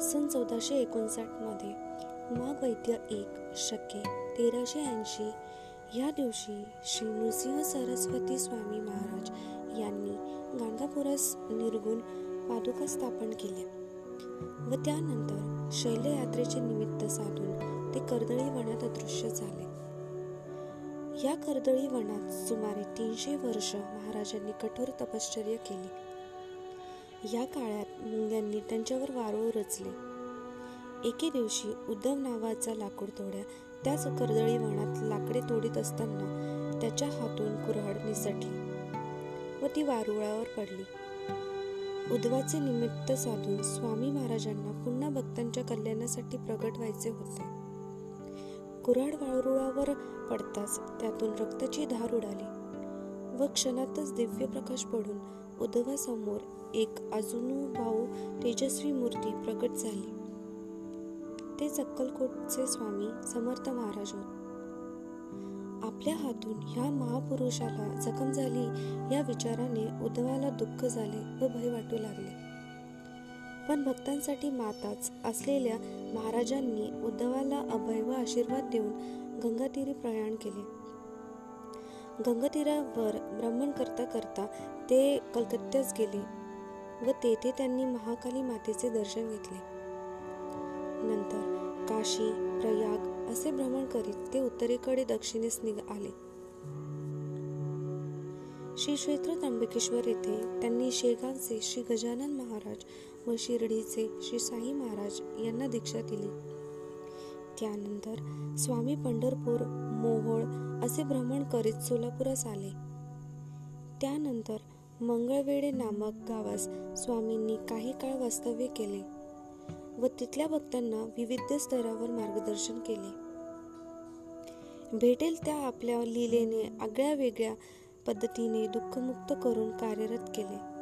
सन चौदाशे एकोणसाठमध्ये माघ वैद्य एक शके तेराशे ऐंशी या दिवशी श्री नृसिंह सरस्वती स्वामी महाराज यांनी गाणगापुरास निर्गुण पादुका स्थापन केल्या व त्यानंतर शैलयात्रेचे निमित्त साधून ते कर्दळी वनात अदृश्य झाले. या कर्दळी वनात सुमारे तीनशे वर्ष महाराजांनी कठोर तपश्चर्या केली. या काळात मुंग्यांनी त्यांच्यावर वारूळ रचले. एके दिवशी उद्धव नावाचा लाकूड तोड्या त्याच कर्दळी वनात लाकडे तोडीत असताना त्याच्या हातून कुऱ्हाड निसटली व ती वारुळावर पडली. उद्धवाचे निमित्त साधून स्वामी महाराजांना पुन्हा भक्तांच्या कल्याणासाठी प्रगट व्हायचे होते. कुऱ्हाड वारुळावर पडताच त्यातून रक्ताची धार उडाली व क्षणातच दिव्य प्रकाश पडून उद्धवासमोर एक भाऊ तेजस्वी मूर्ती प्रकट झाली. ते चक्कलकोटचे स्वामी समर्थ महाराज होत. आपल्या हातून ह्या महापुरुषाला जखम झाली या विचाराने उद्धवाला दुःख झाले व भय वाटू लागले. पण भक्तांसाठी माताच असलेल्या महाराजांनी उद्धवाला अभय व आशीर्वाद देऊन गंगातीरी प्रयाण केले. गंगातीरावर भ्रमण करता करता ते कलकत्त्यास गेले व तेथे त्यांनी महाकाली मातेचे दर्शन घेतले. नंतर काशी प्रयाग असे भ्रमण करीत ते उत्तरेकडे दक्षिणेस आले. श्री क्षेत्र त्र्यंबकेश्वर येथे त्यांनी शेगावचे श्री गजानन महाराज व शिर्डीचे श्री साई महाराज यांना दीक्षा दिली. त्यानंतर स्वामी पंढरपूर मोहोळ असे भ्रमण करीत सोलापुरास आले. त्यानंतर मंगळवेडे नामक गावास स्वामींनी काही काळ वास्तव्य केले व तिथल्या भक्तांना विविध स्तरावर मार्गदर्शन केले. भेटेल त्या आपल्या लीलेने आगळ्या वेगळ्या पद्धतीने दुःखमुक्त करून कार्यरत केले.